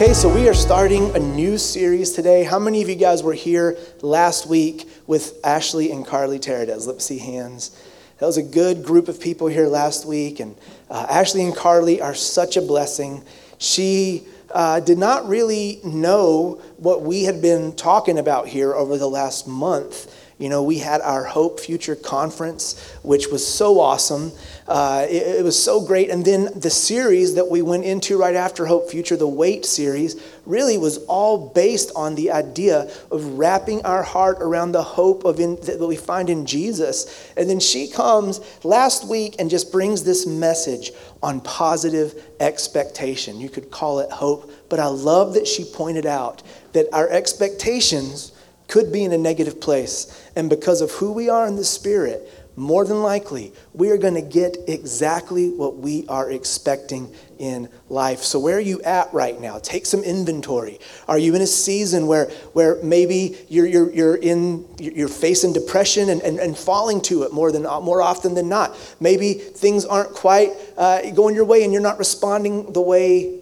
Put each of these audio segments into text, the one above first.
Okay, so we are starting a new series today. How many of you guys were here last week with Ashley and Carly Teradez? Let's see hands. That was a good group of people here last week, and uh, Ashley and Carly are such a blessing. She uh, did not really know what we had been talking about here over the last month. You know, we had our Hope Future Conference, which was so awesome. Uh, it, it, was so great. And then the series that we went into right after Hope Future, the Wait series, really was all based on the idea of wrapping our heart around the hope of in, that we find in Jesus. And then she comes last week and just brings this message on positive expectation. You could call it hope, but I love that she pointed out that our expectations could be in a negative place. And because of who we are in the Spirit, more than likely, we are going to get exactly what we are expecting in life. So, where are you at right now? Take some inventory. Are you in a season where, where maybe you're, you're, you're, in, you're facing depression and, and, and falling to it more, than, more often than not? Maybe things aren't quite uh, going your way and you're not responding the way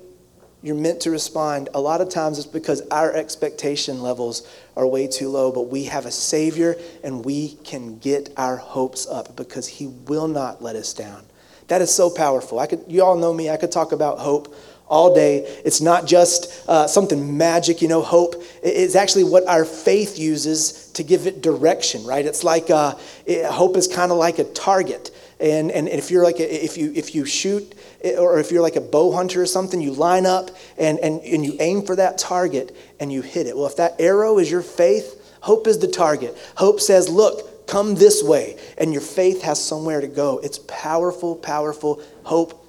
you're meant to respond. A lot of times it's because our expectation levels are way too low, but we have a Savior and we can get our hopes up because He will not let us down. That is so powerful. I could, you all know me, I could talk about hope all day. It's not just uh, something magic, you know, hope. It's actually what our faith uses to give it direction, right? It's like uh, it, hope is kind of like a target. And, and if you're like a, if you if you shoot or if you're like a bow hunter or something, you line up and, and, and you aim for that target and you hit it. Well, if that arrow is your faith, hope is the target. Hope says, look, come this way. And your faith has somewhere to go. It's powerful, powerful hope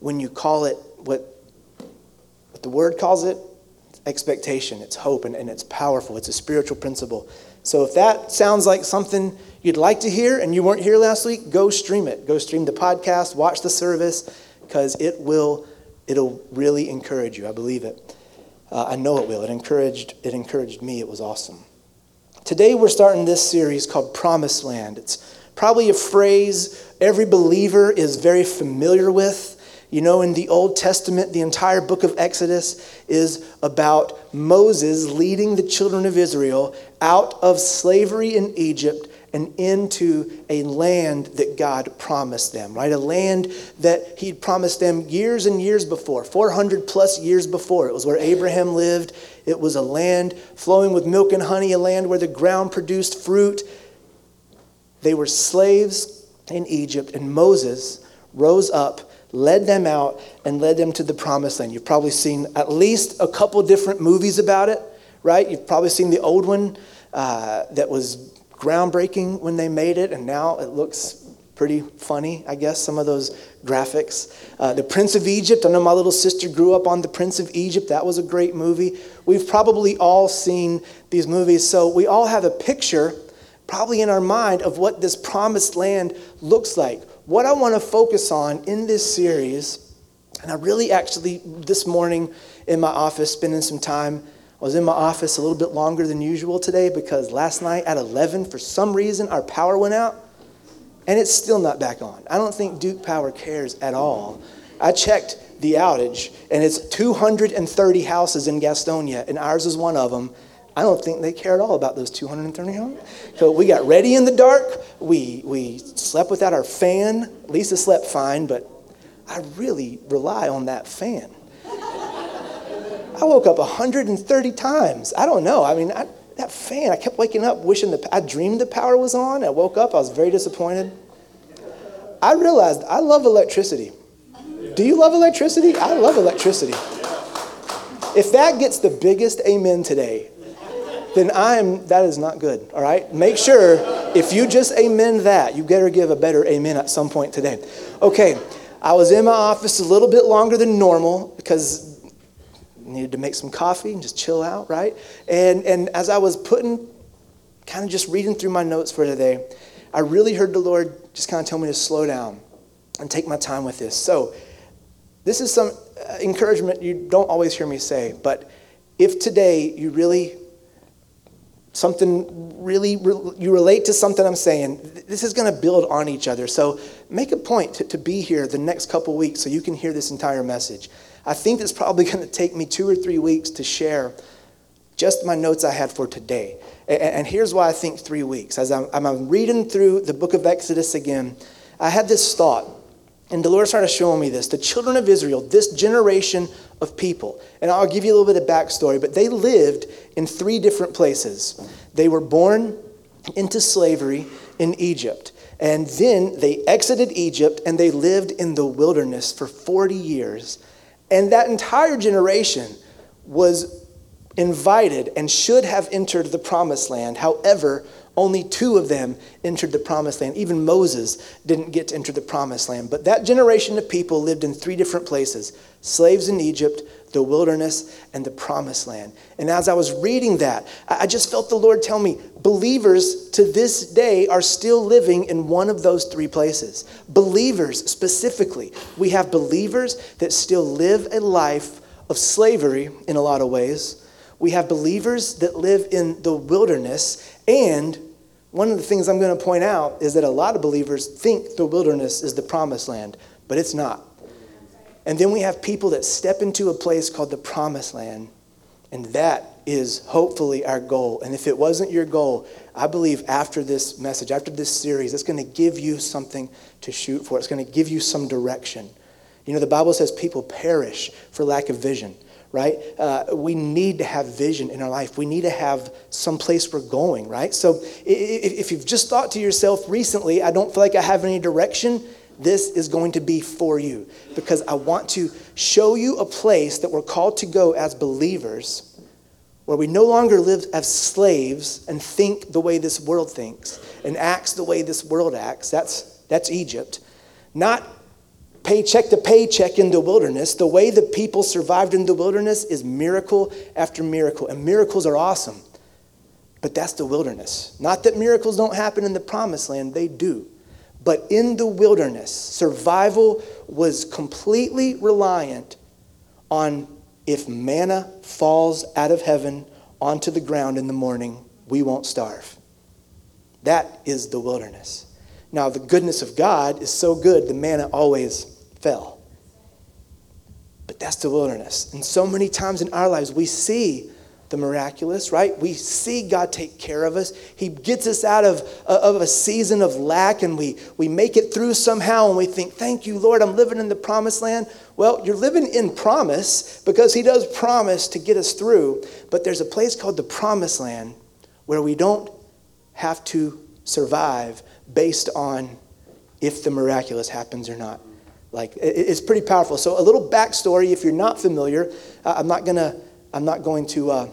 when you call it what, what the word calls it expectation. It's hope and, and it's powerful. It's a spiritual principle. So if that sounds like something you'd like to hear and you weren't here last week, go stream it. Go stream the podcast, watch the service because it will it'll really encourage you. I believe it. Uh, I know it will. It encouraged it encouraged me. It was awesome. Today we're starting this series called Promised Land. It's probably a phrase every believer is very familiar with. You know, in the Old Testament, the entire book of Exodus is about Moses leading the children of Israel out of slavery in Egypt and into a land that God promised them, right? A land that He'd promised them years and years before, 400 plus years before. It was where Abraham lived. It was a land flowing with milk and honey, a land where the ground produced fruit. They were slaves in Egypt, and Moses rose up, led them out, and led them to the promised land. You've probably seen at least a couple different movies about it, right? You've probably seen the old one uh, that was groundbreaking when they made it, and now it looks pretty funny, I guess, some of those graphics. Uh, the Prince of Egypt, I know my little sister grew up on The Prince of Egypt. That was a great movie. We've probably all seen these movies, so we all have a picture, probably in our mind, of what this promised land looks like. What I want to focus on in this series, and I really actually, this morning in my office, spending some time I was in my office a little bit longer than usual today because last night at 11, for some reason, our power went out and it's still not back on. I don't think Duke Power cares at all. I checked the outage and it's 230 houses in Gastonia and ours is one of them. I don't think they care at all about those 230 homes. So we got ready in the dark. We, we slept without our fan. Lisa slept fine, but I really rely on that fan. I woke up 130 times. I don't know. I mean, I, that fan, I kept waking up wishing the, I dreamed the power was on. I woke up, I was very disappointed. I realized I love electricity. Do you love electricity? I love electricity. If that gets the biggest amen today, then I am, that is not good, all right? Make sure if you just amen that, you better give a better amen at some point today. Okay, I was in my office a little bit longer than normal because needed to make some coffee and just chill out, right? And, and as I was putting, kind of just reading through my notes for today, I really heard the Lord just kind of tell me to slow down and take my time with this. So, this is some uh, encouragement you don't always hear me say, but if today you really something really you relate to something i'm saying this is going to build on each other so make a point to, to be here the next couple weeks so you can hear this entire message I think it's probably going to take me two or three weeks to share just my notes I had for today. And here's why I think three weeks. As I'm, I'm reading through the book of Exodus again, I had this thought, and the Lord started showing me this. The children of Israel, this generation of people, and I'll give you a little bit of backstory, but they lived in three different places. They were born into slavery in Egypt. And then they exited Egypt and they lived in the wilderness for 40 years. And that entire generation was invited and should have entered the promised land. However, only two of them entered the promised land. Even Moses didn't get to enter the promised land. But that generation of people lived in three different places slaves in Egypt, the wilderness, and the promised land. And as I was reading that, I just felt the Lord tell me believers to this day are still living in one of those three places. Believers specifically. We have believers that still live a life of slavery in a lot of ways. We have believers that live in the wilderness. And one of the things I'm going to point out is that a lot of believers think the wilderness is the promised land, but it's not. And then we have people that step into a place called the promised land, and that is hopefully our goal. And if it wasn't your goal, I believe after this message, after this series, it's going to give you something to shoot for. It's going to give you some direction. You know, the Bible says people perish for lack of vision, right? Uh, we need to have vision in our life. We need to have some place we're going, right? So if you've just thought to yourself recently, I don't feel like I have any direction, this is going to be for you because I want to show you a place that we're called to go as believers where we no longer live as slaves and think the way this world thinks and acts the way this world acts. That's, that's Egypt. Not paycheck to paycheck in the wilderness. The way the people survived in the wilderness is miracle after miracle, and miracles are awesome. But that's the wilderness. Not that miracles don't happen in the promised land, they do. But in the wilderness, survival was completely reliant on if manna falls out of heaven onto the ground in the morning, we won't starve. That is the wilderness. Now, the goodness of God is so good, the manna always fell. But that's the wilderness. And so many times in our lives, we see the miraculous, right? We see God take care of us. He gets us out of, of a season of lack and we, we make it through somehow and we think, Thank you, Lord, I'm living in the promised land. Well, you're living in promise because He does promise to get us through, but there's a place called the promised land where we don't have to survive based on if the miraculous happens or not. Like, it's pretty powerful. So, a little backstory if you're not familiar, I'm not going to I'm not going to uh,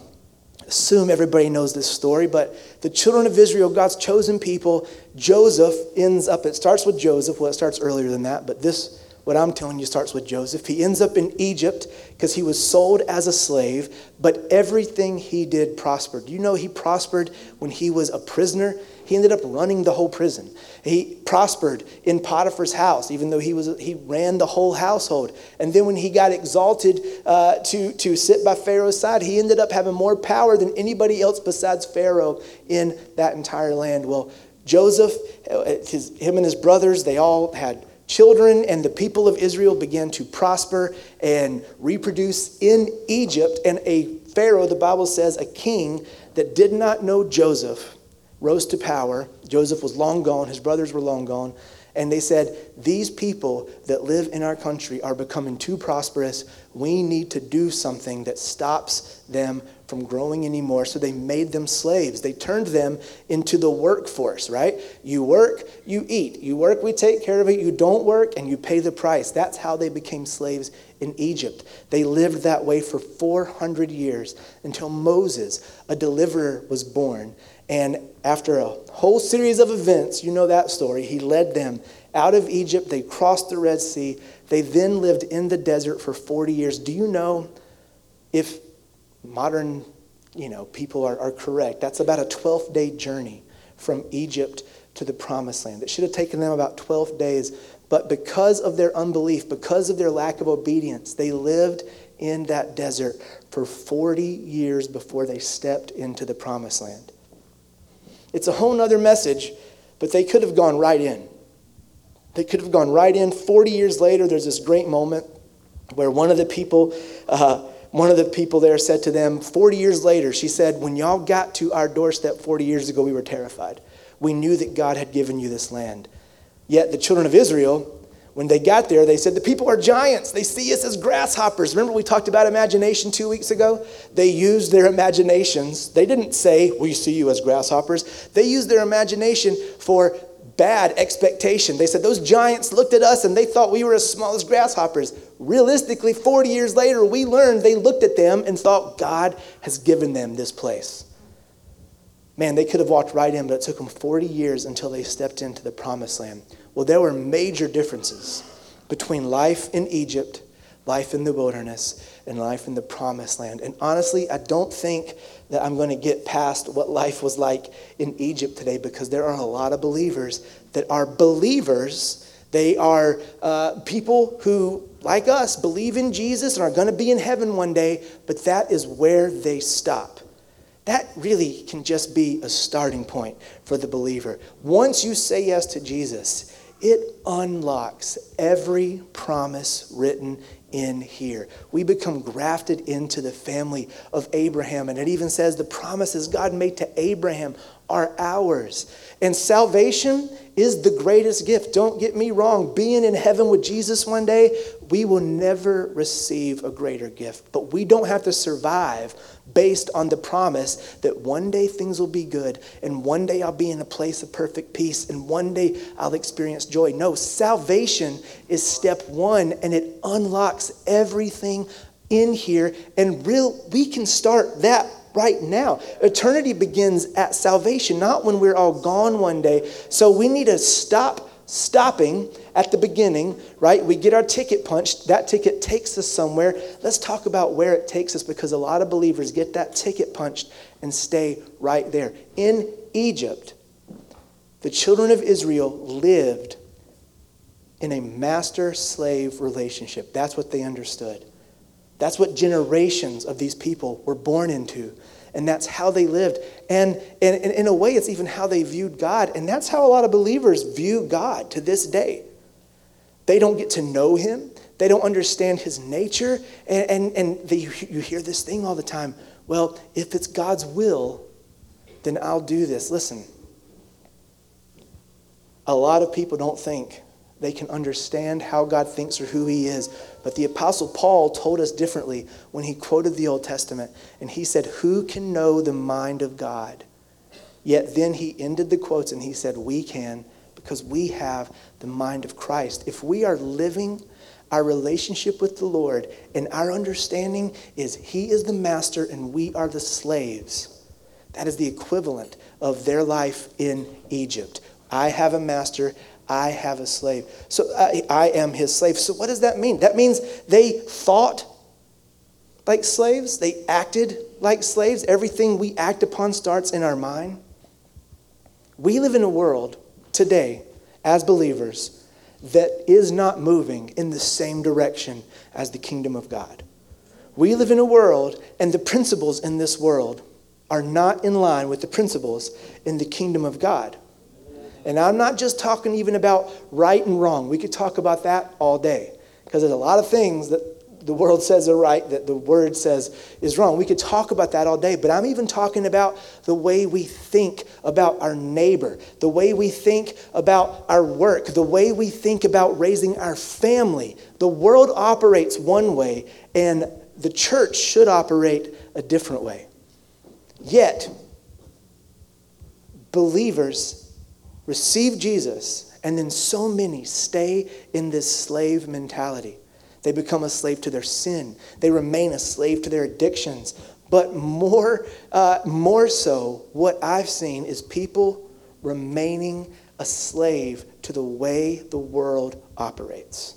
assume everybody knows this story, but the children of Israel, God's chosen people, Joseph ends up, it starts with Joseph. Well, it starts earlier than that, but this, what I'm telling you, starts with Joseph. He ends up in Egypt because he was sold as a slave, but everything he did prospered. You know he prospered when he was a prisoner? He ended up running the whole prison. He prospered in Potiphar's house, even though he, was, he ran the whole household. And then when he got exalted uh, to, to sit by Pharaoh's side, he ended up having more power than anybody else besides Pharaoh in that entire land. Well, Joseph, uh, his, him and his brothers, they all had children, and the people of Israel began to prosper and reproduce in Egypt. And a Pharaoh, the Bible says, a king that did not know Joseph rose to power. Joseph was long gone, his brothers were long gone. And they said, These people that live in our country are becoming too prosperous. We need to do something that stops them from growing anymore. So they made them slaves. They turned them into the workforce, right? You work, you eat. You work, we take care of it. You don't work, and you pay the price. That's how they became slaves in Egypt. They lived that way for 400 years until Moses, a deliverer, was born. And after a whole series of events, you know that story, he led them out of Egypt. They crossed the Red Sea. They then lived in the desert for 40 years. Do you know if modern you know, people are, are correct? That's about a 12 day journey from Egypt to the promised land. It should have taken them about 12 days. But because of their unbelief, because of their lack of obedience, they lived in that desert for 40 years before they stepped into the promised land. It's a whole nother message, but they could have gone right in. They could have gone right in. 40 years later, there's this great moment where one of the people, uh, one of the people there said to them 40 years later, she said, When y'all got to our doorstep 40 years ago, we were terrified. We knew that God had given you this land. Yet the children of Israel, when they got there, they said, The people are giants. They see us as grasshoppers. Remember, we talked about imagination two weeks ago? They used their imaginations. They didn't say, We see you as grasshoppers. They used their imagination for bad expectation. They said, Those giants looked at us and they thought we were as small as grasshoppers. Realistically, 40 years later, we learned they looked at them and thought God has given them this place. Man, they could have walked right in, but it took them 40 years until they stepped into the promised land. Well, there were major differences between life in Egypt, life in the wilderness, and life in the promised land. And honestly, I don't think that I'm going to get past what life was like in Egypt today because there are a lot of believers that are believers. They are uh, people who, like us, believe in Jesus and are going to be in heaven one day, but that is where they stop. That really can just be a starting point for the believer. Once you say yes to Jesus, it unlocks every promise written in here. We become grafted into the family of Abraham. And it even says the promises God made to Abraham are ours. And salvation is the greatest gift. Don't get me wrong. Being in heaven with Jesus one day, we will never receive a greater gift. But we don't have to survive based on the promise that one day things will be good and one day I'll be in a place of perfect peace and one day I'll experience joy. No, salvation is step one and it unlocks everything in here and real we can start that right now. Eternity begins at salvation, not when we're all gone one day. So we need to stop stopping at the beginning, right? We get our ticket punched. That ticket takes us somewhere. Let's talk about where it takes us because a lot of believers get that ticket punched and stay right there. In Egypt, the children of Israel lived in a master slave relationship. That's what they understood. That's what generations of these people were born into and that's how they lived. And, and, and, in a way, it's even how they viewed God. And that's how a lot of believers view God to this day. They don't get to know Him, they don't understand His nature. And, and, and they, you hear this thing all the time well, if it's God's will, then I'll do this. Listen, a lot of people don't think they can understand how God thinks or who He is. But the Apostle Paul told us differently when he quoted the Old Testament. And he said, Who can know the mind of God? Yet then he ended the quotes and he said, We can because we have the mind of Christ. If we are living our relationship with the Lord and our understanding is He is the master and we are the slaves, that is the equivalent of their life in Egypt. I have a master, I have a slave. So I, I, am his slave. So what does that mean? That means they thought like slaves, they acted like slaves. Everything we act upon starts in our mind. We live in a world today as believers that is not moving in the same direction as the kingdom of God. We live in a world, and the principles in this world are not in line with the principles in the kingdom of God. And I'm not just talking even about right and wrong. We could talk about that all day because there's a lot of things that the world says are right that the word says is wrong. We could talk about that all day, but I'm even talking about the way we think about our neighbor, the way we think about our work, the way we think about raising our family. The world operates one way, and the church should operate a different way. Yet, believers receive Jesus, and then so many stay in this slave mentality. They become a slave to their sin. They remain a slave to their addictions. But more, uh, more so, what I've seen is people remaining a slave to the way the world operates.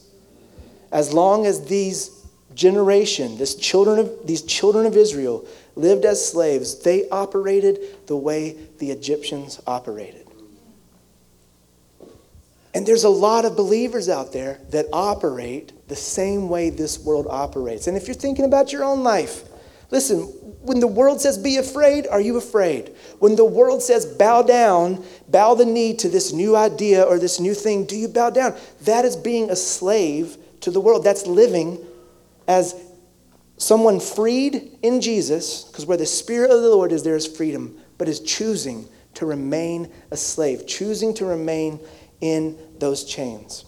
As long as these generation, this children of, these children of Israel lived as slaves, they operated the way the Egyptians operated. And there's a lot of believers out there that operate the same way this world operates. And if you're thinking about your own life, listen, when the world says be afraid, are you afraid? When the world says bow down, bow the knee to this new idea or this new thing, do you bow down? That is being a slave to the world. That's living as someone freed in Jesus, because where the Spirit of the Lord is, there is freedom, but is choosing to remain a slave, choosing to remain in those chains.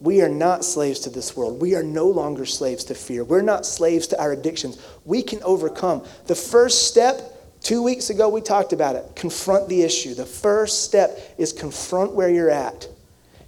We are not slaves to this world. We are no longer slaves to fear. We're not slaves to our addictions. We can overcome. The first step, two weeks ago, we talked about it confront the issue. The first step is confront where you're at.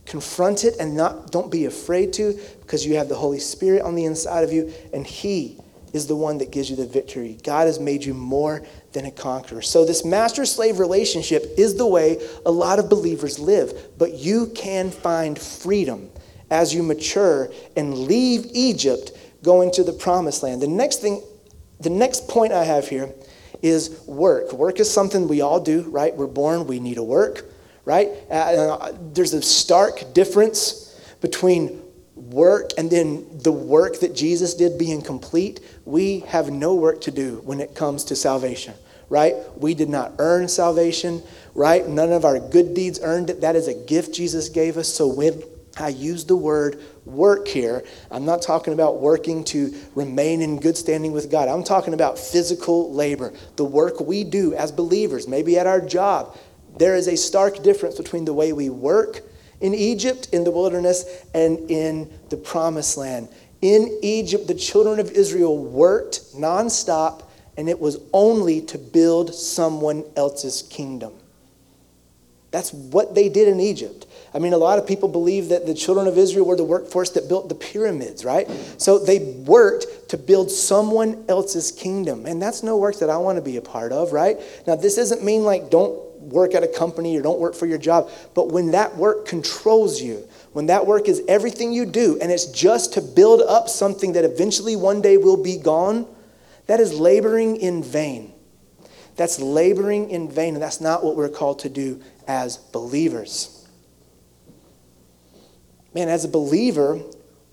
Confront it and not, don't be afraid to because you have the Holy Spirit on the inside of you, and He is the one that gives you the victory. God has made you more than a conqueror. So, this master slave relationship is the way a lot of believers live, but you can find freedom as you mature and leave Egypt going to the promised land. The next thing, the next point I have here is work. Work is something we all do, right? We're born, we need to work right? Uh, there's a stark difference between work and then the work that Jesus did being complete. We have no work to do when it comes to salvation, right? We did not earn salvation, right? None of our good deeds earned it. That is a gift Jesus gave us. So when I use the word work here, I'm not talking about working to remain in good standing with God. I'm talking about physical labor, the work we do as believers, maybe at our job, there is a stark difference between the way we work in Egypt, in the wilderness, and in the promised land. In Egypt, the children of Israel worked nonstop, and it was only to build someone else's kingdom. That's what they did in Egypt. I mean, a lot of people believe that the children of Israel were the workforce that built the pyramids, right? So they worked to build someone else's kingdom. And that's no work that I want to be a part of, right? Now, this doesn't mean like don't work at a company or don't work for your job. But when that work controls you, when that work is everything you do, and it's just to build up something that eventually one day will be gone, that is laboring in vain. That's laboring in vain, and that's not what we're called to do as believers. Man, as a believer,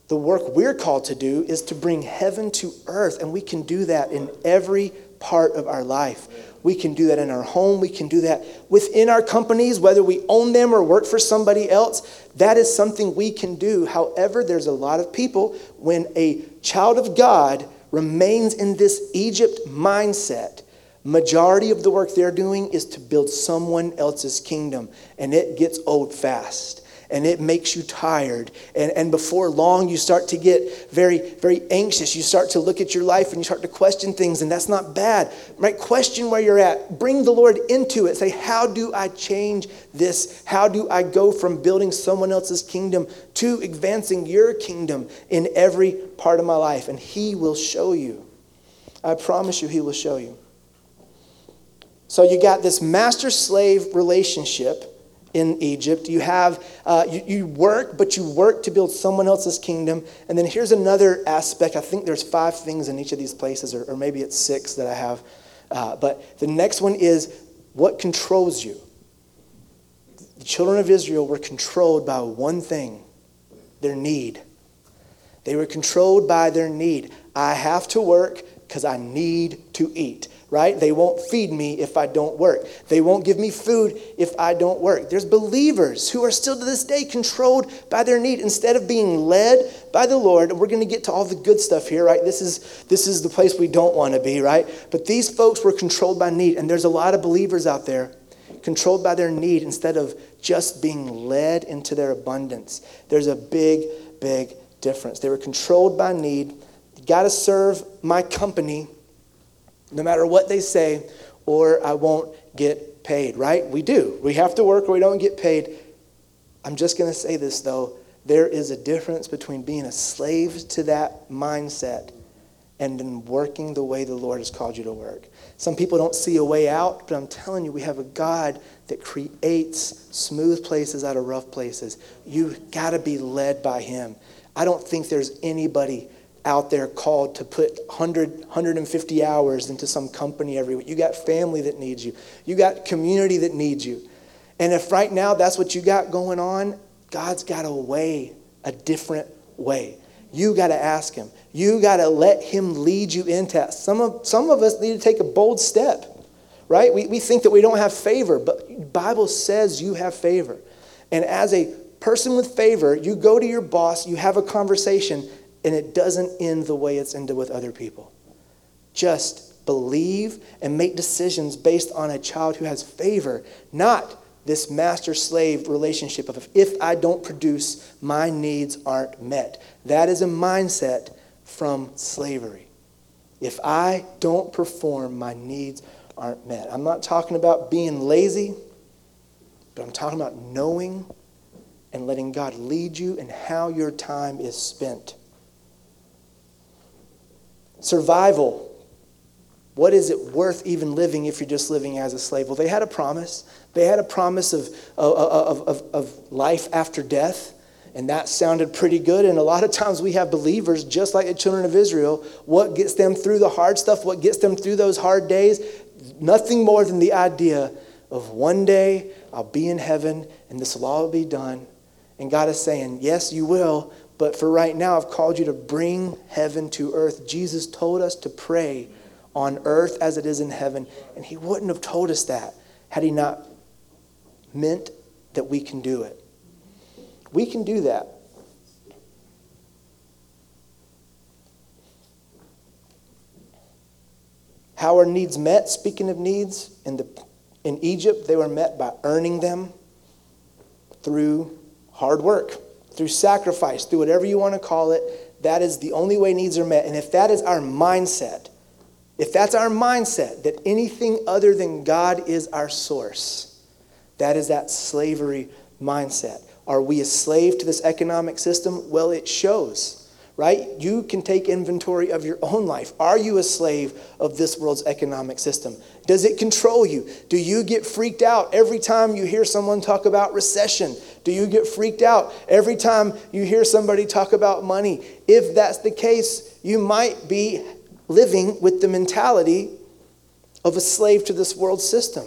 the work we're called to do is to bring heaven to earth, and we can do that in every part of our life. We can do that in our home. We can do that within our companies, whether we own them or work for somebody else. That is something we can do. However, there's a lot of people, when a child of God remains in this Egypt mindset, majority of the work they're doing is to build someone else's kingdom, and it gets old fast and it makes you tired. And, and before long, you start to get very, very anxious. You start to look at your life and you start to question things, and that's not bad, right? Question where you're at. Bring the Lord into it. Say, How do I change this? How do I go from building someone else's kingdom to advancing your kingdom in every part of my life? And He will show you. I promise you, He will show you. So you got this master slave relationship in Egypt. You have uh, you, you work, but you work to build someone else's kingdom. And then here's another aspect. I think there's five things in each of these places, or, or maybe it's six that I have. Uh, but the next one is what controls you. The children of Israel were controlled by one thing: their need. They were controlled by their need. I have to work because I need to eat right? They won't feed me if I don't work. They won't give me food if I don't work. There's believers who are still to this day controlled by their need instead of being led by the Lord. We're going to get to all the good stuff here, right? This is this is the place we don't want to be, right? But these folks were controlled by need and there's a lot of believers out there controlled by their need instead of just being led into their abundance. There's a big big difference. They were controlled by need. Got to serve my company no matter what they say, or I won't get paid, right? We do. We have to work or we don't get paid. I'm just going to say this, though. There is a difference between being a slave to that mindset and then working the way the Lord has called you to work. Some people don't see a way out, but I'm telling you, we have a God that creates smooth places out of rough places. You've got to be led by Him. I don't think there's anybody out there called to put 100, 150 hours into some company every week. You got family that needs you. You got community that needs you. And if right now that's what you got going on, God's got a way, a different way. You got to ask Him. You got to let Him lead you into. Some of, some of us need to take a bold step, right? We, we think that we don't have favor, but Bible says you have favor. And as a person with favor, you go to your boss, you have a conversation, and it doesn't end the way it's ended with other people. Just believe and make decisions based on a child who has favor, not this master slave relationship of if I don't produce, my needs aren't met. That is a mindset from slavery. If I don't perform, my needs aren't met. I'm not talking about being lazy, but I'm talking about knowing and letting God lead you in how your time is spent. Survival. What is it worth even living if you're just living as a slave? Well, they had a promise. They had a promise of, of, of, of, life after death, and that sounded pretty good. And a lot of times we have believers, just like the children of Israel, what gets them through the hard stuff, what gets them through those hard days? Nothing more than the idea of one day I'll be in heaven and this will all be done. And God is saying, Yes, you will, but for right now, I've called you to bring heaven to earth. Jesus told us to pray on earth as it is in heaven, and He wouldn't have told us that had He not meant that we can do it. We can do that. How are needs met? Speaking of needs, in, the, in Egypt, they were met by earning them through hard work, through sacrifice, through whatever you want to call it. That is the only way needs are met. And if that is our mindset, if that's our mindset, that anything other than God is our source, that is that slavery mindset. Are we a slave to this economic system? Well, it shows right? You can take inventory of your own life. Are you a slave of this world's economic system? Does it control you? Do you get freaked out every time you hear someone talk about recession? Do you get freaked out every time you hear somebody talk about money? If that's the case, you might be living with the mentality of a slave to this world system.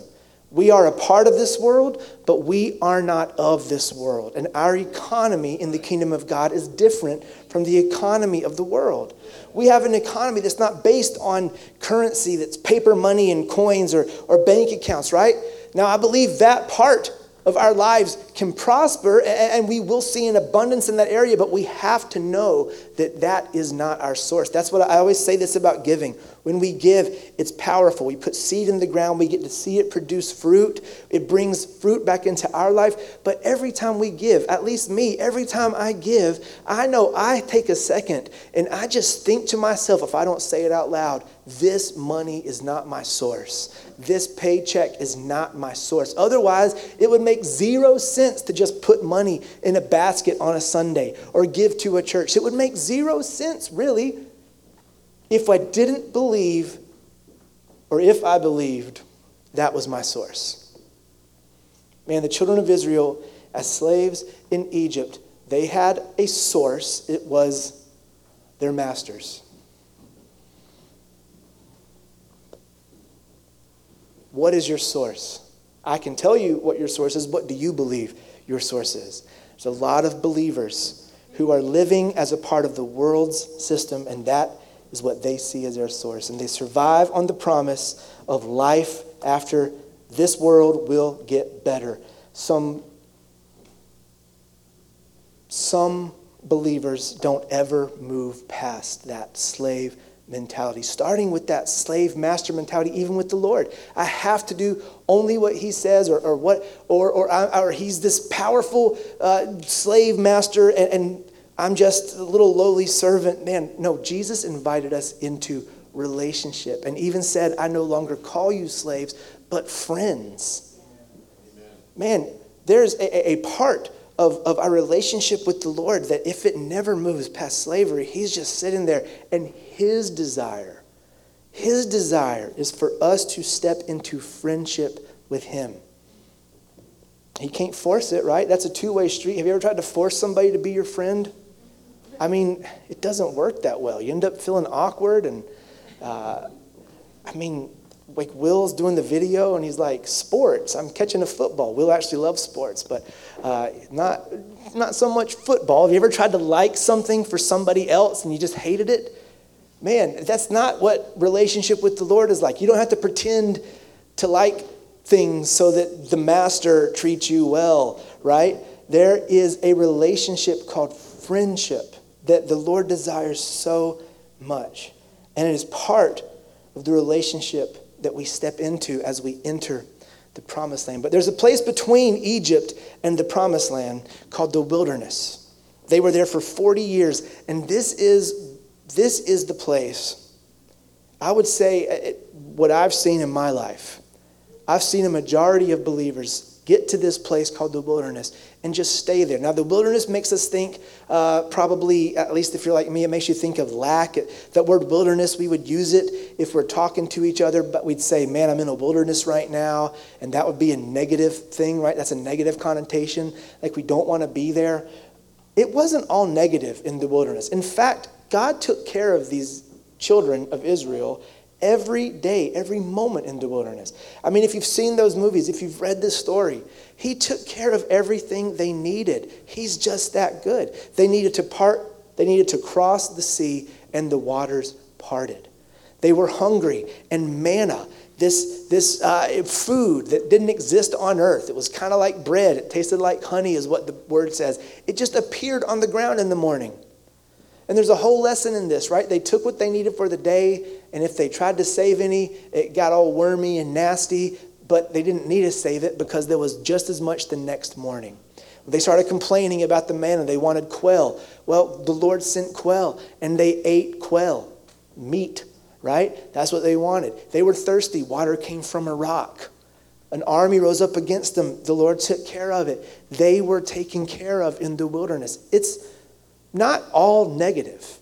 We are a part of this world, but we are not of this world. And our economy in the kingdom of God is different from the economy of the world. We have an economy that's not based on currency, that's paper money and coins or, or bank accounts, right? Now, I believe that part of our lives can prosper and we will see an abundance in that area, but we have to know that that is not our source. That's what I always say this about giving. When we give, it's powerful. We put seed in the ground, we get to see it produce fruit. It brings fruit back into our life. But every time we give, at least me, every time I give, I know I take a second and I just think to myself, if I don't say it out loud, this money is not my source. This paycheck is not my source. Otherwise, it would make zero sense to just put money in a basket on a Sunday or give to a church. It would make zero sense, really if I didn't believe, or if I believed, that was my source. Man, the children of Israel, as slaves in Egypt, they had a source. It was their masters. What is your source? I can tell you what your source is. What do you believe your source is? There's a lot of believers who are living as a part of the world's system, and that is what they see as their source. And they survive on the promise of life after this world will get better. Some, some believers don't ever move past that slave mentality, starting with that slave master mentality, even with the Lord. I have to do only what He says, or, or what, or, or, or He's this powerful uh, slave master, and, and I'm just a little lowly servant. Man, no, Jesus invited us into relationship and even said, I no longer call you slaves, but friends. Man, there's a, a part of, of our relationship with the Lord that if it never moves past slavery, He's just sitting there. And His desire, His desire is for us to step into friendship with Him. He can't force it, right? That's a two way street. Have you ever tried to force somebody to be your friend? I mean, it doesn't work that well. You end up feeling awkward. And uh, I mean, like Will's doing the video and he's like, sports, I'm catching a football. Will actually loves sports, but uh, not, not so much football. Have you ever tried to like something for somebody else and you just hated it? Man, that's not what relationship with the Lord is like. You don't have to pretend to like things so that the master treats you well, right? There is a relationship called friendship that the Lord desires so much. And it is part of the relationship that we step into as we enter the promised land. But there's a place between Egypt and the promised land called the wilderness. They were there for 40 years, and this is, this is the place, I would say, uh, what I've seen in my life. I've seen a majority of believers get to this place called the wilderness and just stay there. Now, the wilderness makes us think, uh, probably, at least if you're like me, it makes you think of lack. That word wilderness, we would use it if we're talking to each other, but we'd say, man, I'm in a wilderness right now. And that would be a negative thing, right? That's a negative connotation. Like we don't want to be there. It wasn't all negative in the wilderness. In fact, God took care of these children of Israel every day, every moment in the wilderness. I mean, if you've seen those movies, if you've read this story, he took care of everything they needed. He's just that good. They needed to part, they needed to cross the sea, and the waters parted. They were hungry, and manna, this, this uh, food that didn't exist on earth, it was kind of like bread. It tasted like honey, is what the word says. It just appeared on the ground in the morning. And there's a whole lesson in this, right? They took what they needed for the day, and if they tried to save any, it got all wormy and nasty, but they didn't need to save it because there was just as much the next morning. They started complaining about the manna. They wanted quail. Well, the Lord sent quail, and they ate quail, meat, right? That's what they wanted. They were thirsty. Water came from a rock. An army rose up against them. The Lord took care of it. They were taken care of in the wilderness. It's not all negative.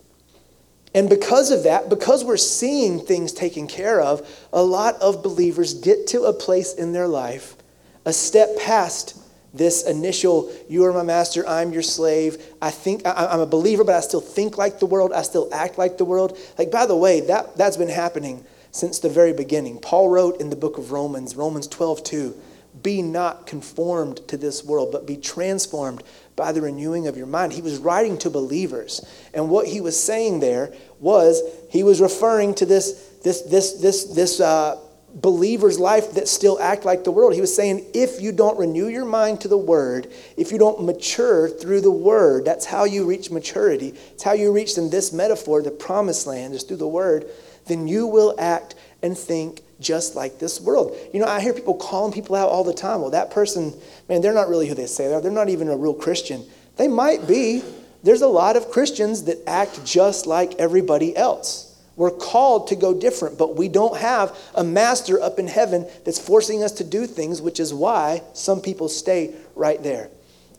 And because of that, because we're seeing things taken care of, a lot of believers get to a place in their life, a step past this initial, you are my master, I'm your slave. I think I'm a believer, but I still think like the world, I still act like the world. Like, by the way, that, that's been happening since the very beginning. Paul wrote in the book of Romans, Romans 12, 2, be not conformed to this world, but be transformed by the renewing of your mind. He was writing to believers. And what he was saying there was he was referring to this, this, this, this, this uh, believer's life that still act like the world. He was saying, if you don't renew your mind to the word, if you don't mature through the word, that's how you reach maturity. It's how you reach in this metaphor, the promised land is through the word, then you will act and think just like this world. You know, I hear people calling people out all the time. Well, that person, man, they're not really who they say they are. They're not even a real Christian. They might be. There's a lot of Christians that act just like everybody else. We're called to go different, but we don't have a master up in heaven that's forcing us to do things, which is why some people stay right there.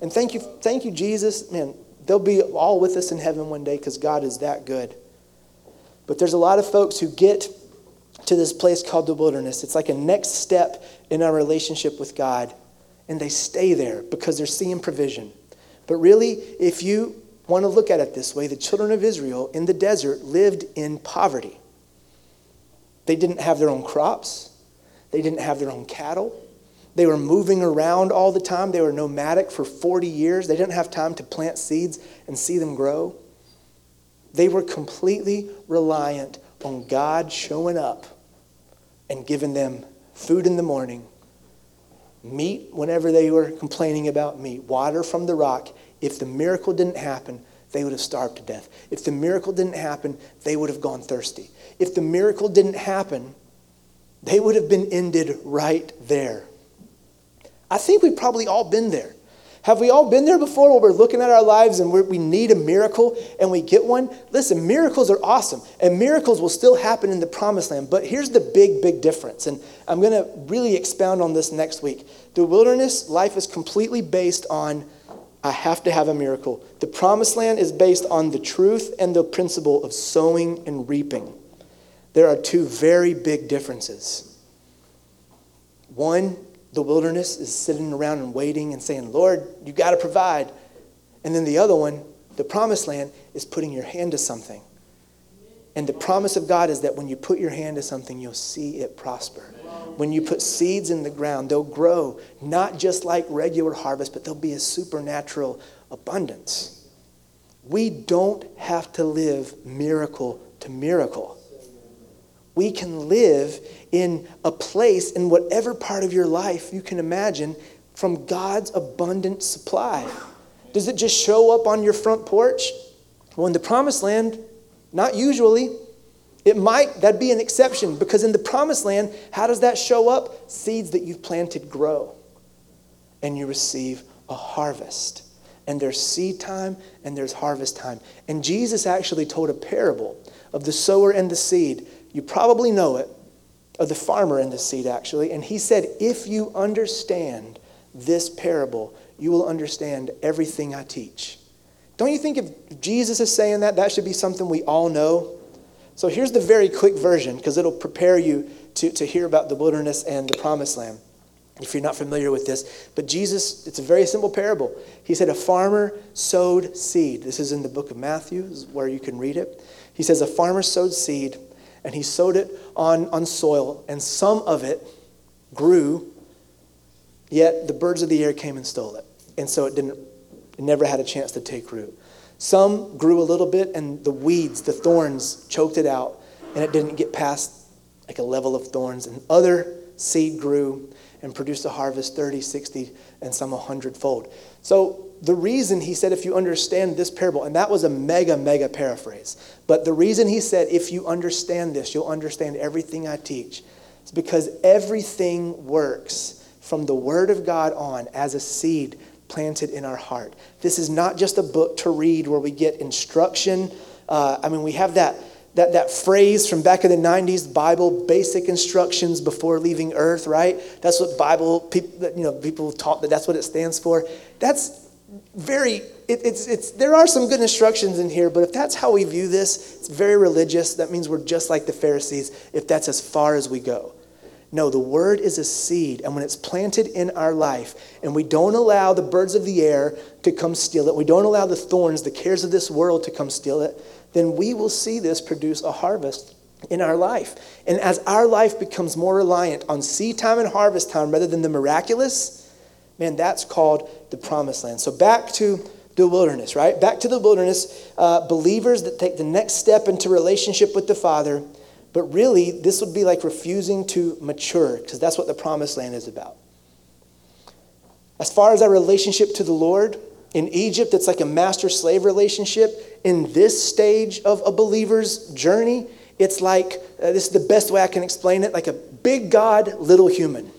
And thank you, thank you, Jesus. Man, they'll be all with us in heaven one day because God is that good. But there's a lot of folks who get to this place called the wilderness. It's like a next step in our relationship with God. And they stay there because they're seeing provision. But really, if you want to look at it this way, the children of Israel in the desert lived in poverty. They didn't have their own crops, they didn't have their own cattle. They were moving around all the time. They were nomadic for 40 years. They didn't have time to plant seeds and see them grow. They were completely reliant on God showing up and given them food in the morning, meat whenever they were complaining about meat, water from the rock. If the miracle didn't happen, they would have starved to death. If the miracle didn't happen, they would have gone thirsty. If the miracle didn't happen, they would have been ended right there. I think we've probably all been there. Have we all been there before where we're looking at our lives and we need a miracle and we get one? Listen, miracles are awesome and miracles will still happen in the promised land. But here's the big, big difference. And I'm going to really expound on this next week. The wilderness life is completely based on I have to have a miracle. The promised land is based on the truth and the principle of sowing and reaping. There are two very big differences. One the wilderness is sitting around and waiting and saying, Lord, you got to provide. And then the other one, the promised land, is putting your hand to something. And the promise of God is that when you put your hand to something, you'll see it prosper. When you put seeds in the ground, they'll grow, not just like regular harvest, but there'll be a supernatural abundance. We don't have to live miracle to miracle we can live in a place in whatever part of your life you can imagine from God's abundant supply. Does it just show up on your front porch? Well, in the promised land, not usually. It might, that'd be an exception because in the promised land, how does that show up? Seeds that you've planted grow and you receive a harvest. And there's seed time and there's harvest time. And Jesus actually told a parable of the sower and the seed. You probably know it, of the farmer and the seed, actually. And he said, If you understand this parable, you will understand everything I teach. Don't you think if Jesus is saying that, that should be something we all know? So here's the very quick version because it'll prepare you to, to hear about the wilderness and the promised land if you're not familiar with this. But Jesus, it's a very simple parable. He said, A farmer sowed seed. This is in the book of Matthew, where you can read it. He says, A farmer sowed seed, and he sowed it on, on soil, and some of it grew, yet the birds of the air came and stole it. And so it didn't, it never had a chance to take root. Some grew a little bit, and the weeds, the thorns, choked it out, and it didn't get past like a level of thorns. And other seed grew and produced a harvest 30, 60, and some 100 fold. So the reason he said, if you understand this parable, and that was a mega, mega paraphrase, but the reason he said, if you understand this, you'll understand everything I teach, is because everything works from the Word of God on as a seed planted in our heart. This is not just a book to read where we get instruction. Uh, I mean, we have that that, that phrase from back in the 90s, Bible basic instructions before leaving earth, right? That's what Bible, people, you know, people taught that that's what it stands for. That's very, it, it's, it's, there are some good instructions in here, but if that's how we view this, it's very religious. That means we're just like the Pharisees if that's as far as we go. No, the word is a seed, and when it's planted in our life, and we don't allow the birds of the air to come steal it, we don't allow the thorns, the cares of this world to come steal it, then we will see this produce a harvest in our life. And as our life becomes more reliant on seed time and harvest time rather than the miraculous, man, that's called the promised land. So back to the wilderness, right? Back to the wilderness, uh, believers that take the next step into relationship with the Father, but really, this would be like refusing to mature, because that's what the promised land is about. As far as our relationship to the Lord, in Egypt, it's like a master slave relationship. In this stage of a believer's journey, it's like uh, this is the best way I can explain it like a big God, little human,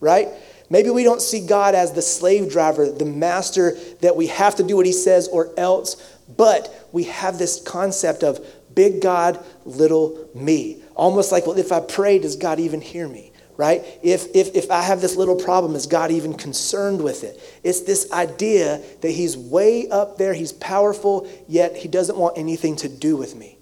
right? Maybe we don't see God as the slave driver, the master that we have to do what he says or else, but we have this concept of big God, little me. Almost like, well, if I pray, does God even hear me? right? If, if, if I have this little problem, is God even concerned with it? It's this idea that He's way up there, He's powerful, yet He doesn't want anything to do with me.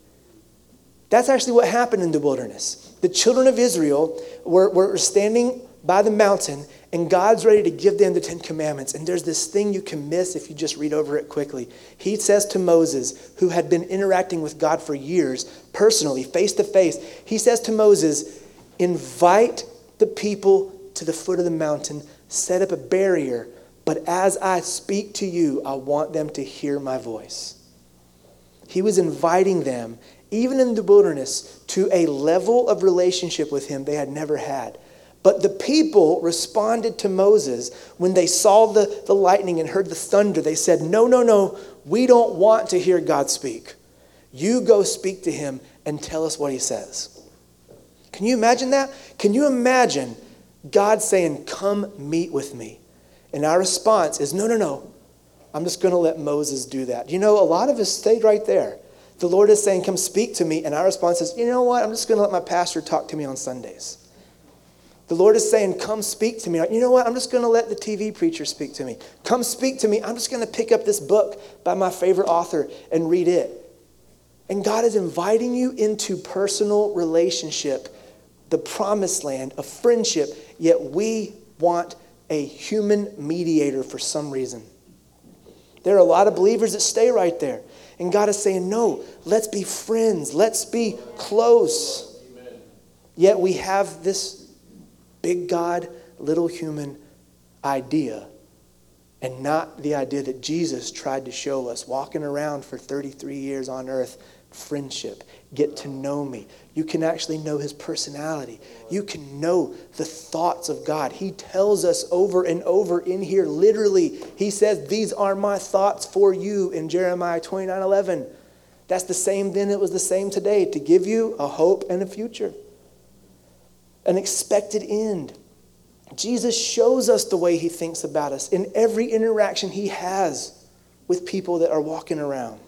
That's actually what happened in the wilderness. The children of Israel were, were standing by the mountain, and God's ready to give them the Ten Commandments. And there's this thing you can miss if you just read over it quickly. He says to Moses, who had been interacting with God for years, personally, face to face, he says to Moses, Invite the people to the foot of the mountain, set up a barrier, but as I speak to you, I want them to hear my voice. He was inviting them, even in the wilderness, to a level of relationship with him they had never had. But the people responded to Moses when they saw the, the lightning and heard the thunder. They said, No, no, no, we don't want to hear God speak. You go speak to him and tell us what he says. Can you imagine that? Can you imagine God saying, Come meet with me? And our response is, No, no, no. I'm just going to let Moses do that. You know, a lot of us stayed right there. The Lord is saying, Come speak to me. And our response is, You know what? I'm just going to let my pastor talk to me on Sundays. The Lord is saying, Come speak to me. You know what? I'm just going to let the TV preacher speak to me. Come speak to me. I'm just going to pick up this book by my favorite author and read it. And God is inviting you into personal relationship the promised land of friendship, yet we want a human mediator for some reason. There are a lot of believers that stay right there. And God is saying, no, let's be friends, let's be close. Amen. Yet we have this big God, little human idea, and not the idea that Jesus tried to show us walking around for 33 years on earth friendship, get to know me. You can actually know his personality. You can know the thoughts of God. He tells us over and over in here, literally, he says, These are my thoughts for you in Jeremiah 29 11. That's the same then, it was the same today to give you a hope and a future, an expected end. Jesus shows us the way he thinks about us in every interaction he has with people that are walking around.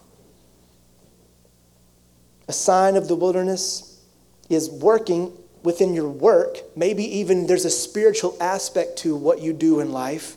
A sign of the wilderness is working within your work. Maybe even there's a spiritual aspect to what you do in life,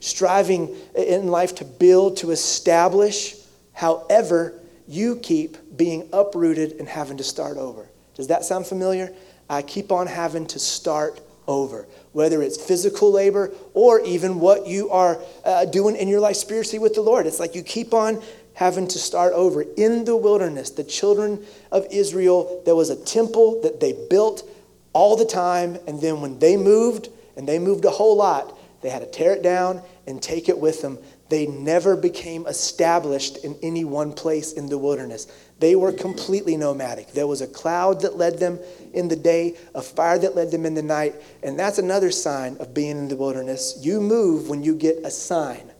striving in life to build, to establish. However, you keep being uprooted and having to start over. Does that sound familiar? I keep on having to start over, whether it's physical labor or even what you are uh, doing in your life spiritually with the Lord. It's like you keep on having to start over. In the wilderness, the children of Israel, there was a temple that they built all the time, and then when they moved, and they moved a whole lot, they had to tear it down and take it with them. They never became established in any one place in the wilderness. They were completely nomadic. There was a cloud that led them in the day, a fire that led them in the night, and that's another sign of being in the wilderness. You move when you get a sign.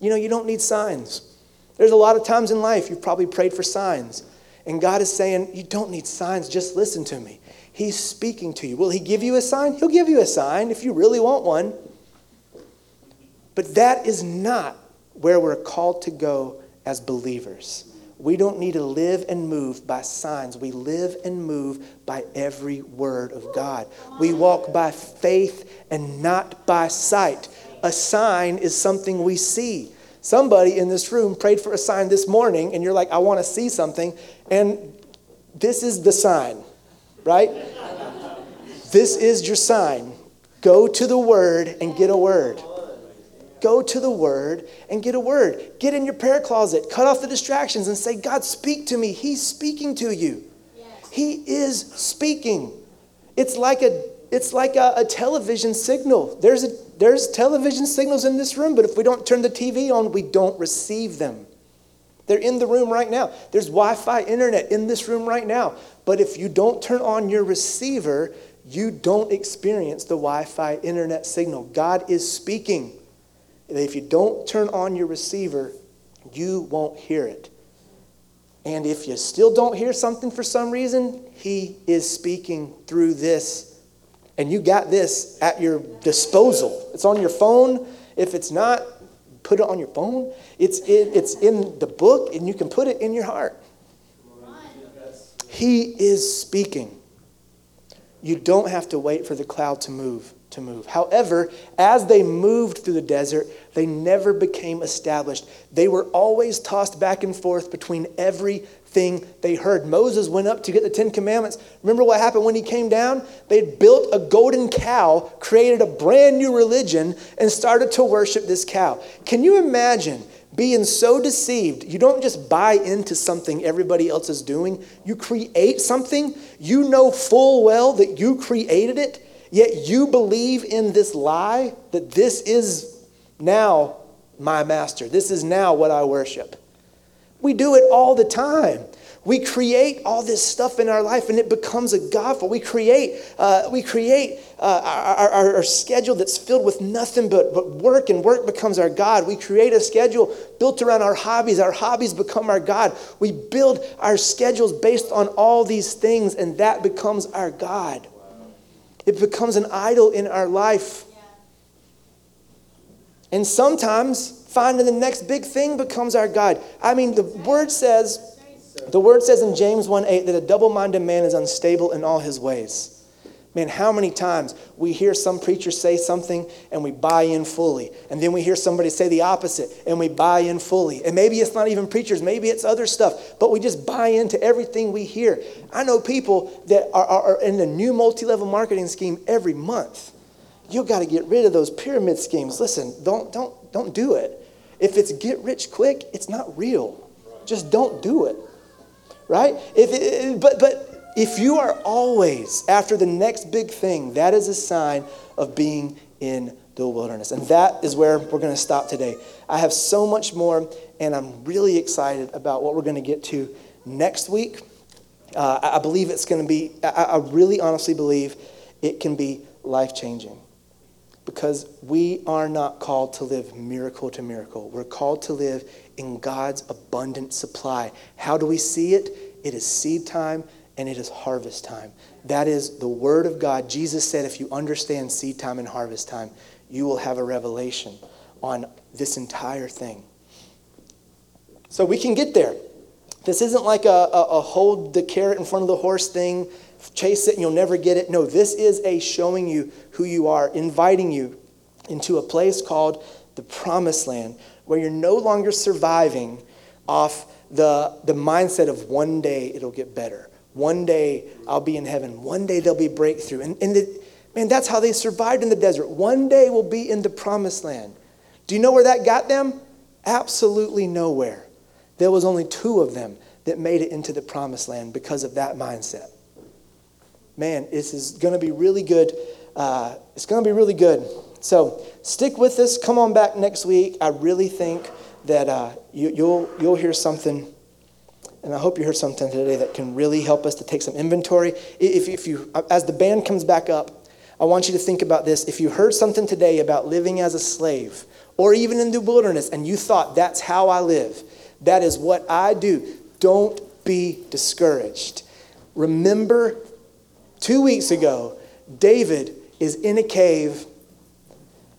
You know, you don't need signs. There's a lot of times in life you've probably prayed for signs, and God is saying, You don't need signs, just listen to me. He's speaking to you. Will He give you a sign? He'll give you a sign if you really want one. But that is not where we're called to go as believers. We don't need to live and move by signs. We live and move by every word of God. We walk by faith and not by sight. A sign is something we see. Somebody in this room prayed for a sign this morning, and you're like, I want to see something. And this is the sign, right? this is your sign. Go to the word and get a word. Go to the Word and get a word. Get in your prayer closet, cut off the distractions, and say, God, speak to me. He's speaking to you. Yes. He is speaking. It's like a it's like a, a, television signal. There's, a, there's television signals in this room, but if we don't turn the TV on, we don't receive them. They're in the room right now. There's Wi Fi internet in this room right now. But if you don't turn on your receiver, you don't experience the Wi Fi internet signal. God is speaking that if you don't turn on your receiver, you won't hear it. And if you still don't hear something for some reason, He is speaking through this. And you got this at your disposal. It's on your phone. If it's not, put it on your phone. It's in, it's in the book, and you can put it in your heart. He is speaking. You don't have to wait for the cloud to move to move. However, as they moved through the desert, they never became established. They were always tossed back and forth between everything they heard. Moses went up to get the Ten Commandments. Remember what happened when he came down? They built a golden cow, created a brand new religion, and started to worship this cow. Can you imagine? being so deceived, you don't just buy into something everybody else is doing. You create something, you know full well that you created it, Yet you believe in this lie that this is now my master. This is now what I worship. We do it all the time. We create all this stuff in our life and it becomes a gospel. We create, uh, we create uh, our, our, our, schedule that's filled with nothing but, but work, and work becomes our God. We create a schedule built around our hobbies. Our hobbies become our God. We build our schedules based on all these things, and that becomes our God. It becomes an idol in our life. And sometimes finding the next big thing becomes our God. I mean, the word says, the word says in James 1 8 that a double minded man is unstable in all his ways. Man, how many times we hear some preacher say something and we buy in fully, and then we hear somebody say the opposite and we buy in fully. And maybe it's not even preachers, maybe it's other stuff, but we just buy into everything we hear. I know people that are, are in the new multi level marketing scheme every month. You got to get rid of those pyramid schemes. Listen, don't, don't, don't do it. If it's get rich quick, it's not real. Just don't do it. Right? If it, but, but if you are always after the next big thing, that is a sign of being in the wilderness. And that is where we're going to stop today. I have so much more, and I'm really excited about what we're going to get to next week. Uh, I believe it's going to be, I, really honestly believe it can be life changing. because we are not called to live miracle to miracle. We're called to live in God's abundant supply. How do we see it? It is seed time and it is harvest time. That is the word of God. Jesus said, if you understand seed time and harvest time, you will have a revelation on this entire thing. So we can get there. This isn't like a, a, a, hold the carrot in front of the horse thing, chase it and you'll never get it. No, this is a showing you who you are, inviting you into a place called the promised land where you're no longer surviving off the, the mindset of one day it'll get better. One day I'll be in heaven. One day there'll be breakthrough. And, and the, man, that's how they survived in the desert. One day we'll be in the promised land. Do you know where that got them? Absolutely nowhere. There was only two of them that made it into the promised land because of that mindset. Man, this is going to be really good. Uh, it's going to be really good. So stick with us. Come on back next week. I really think that uh, you, you'll, you'll hear something, and I hope you heard something today that can really help us to take some inventory. If, if you, as the band comes back up, I want you to think about this. If you heard something today about living as a slave, or even in the wilderness, and you thought, that's how I live, that is what I do. Don't be discouraged. Remember, two weeks ago, David is in a cave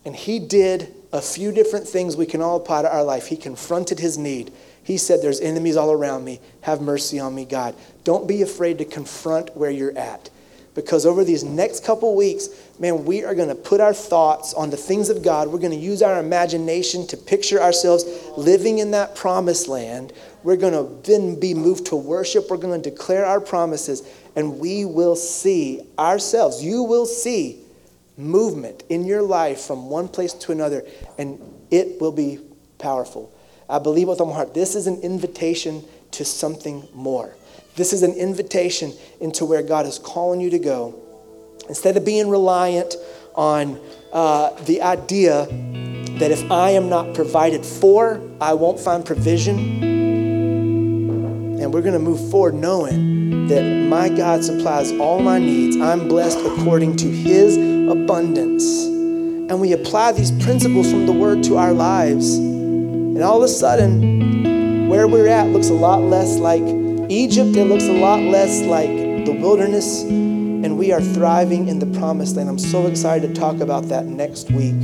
and he did a few different things we can all apply to our life. He confronted his need. He said, There's enemies all around me. Have mercy on me, God. Don't be afraid to confront where you're at because over these next couple weeks, man, we are going to put our thoughts on the things of God. We're going to use our imagination to picture ourselves living in that promised land. We're going to then be moved to worship. We're going to declare our promises, and we will see ourselves. You will see movement in your life from one place to another, and it will be powerful. I believe with all my heart, this is an invitation to something more. This is an invitation into where God is calling you to go. Instead of being reliant on uh, the idea that if I am not provided for, I won't find provision. And we're going to move forward knowing that my God supplies all my needs. I'm blessed according to his abundance. And we apply these principles from the word to our lives. And all of a sudden, where we're at looks a lot less like Egypt, it looks a lot less like the wilderness, and we are thriving in the promised land. I'm so excited to talk about that next week.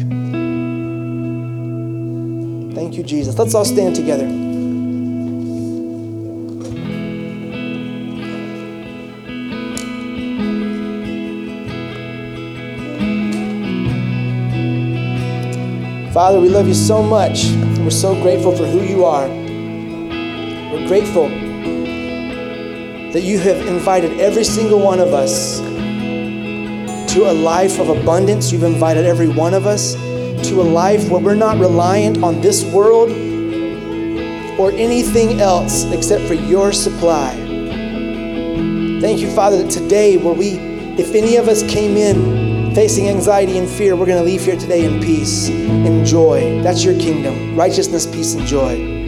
Thank you, Jesus. Let's all stand together. Father, we love you so much. We're so grateful for who you are. We're grateful that you have invited every single one of us to a life of abundance. You've invited every one of us to a life where we're not reliant on this world or anything else except for your supply. Thank you, Father, that today, where we, if any of us came in facing anxiety and fear, we're going to leave here today in peace and joy. That's your kingdom righteousness, peace, and joy.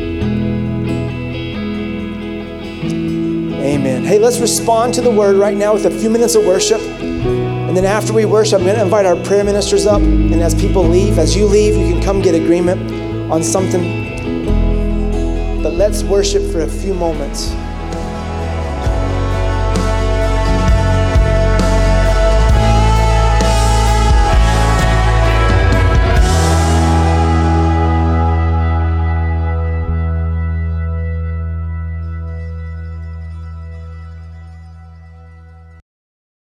Amen. Hey, let's respond to the word right now with a few minutes of worship. And then after we worship, I'm going to invite our prayer ministers up. And as people leave, as you leave, you can come get agreement on something. But let's worship for a few moments.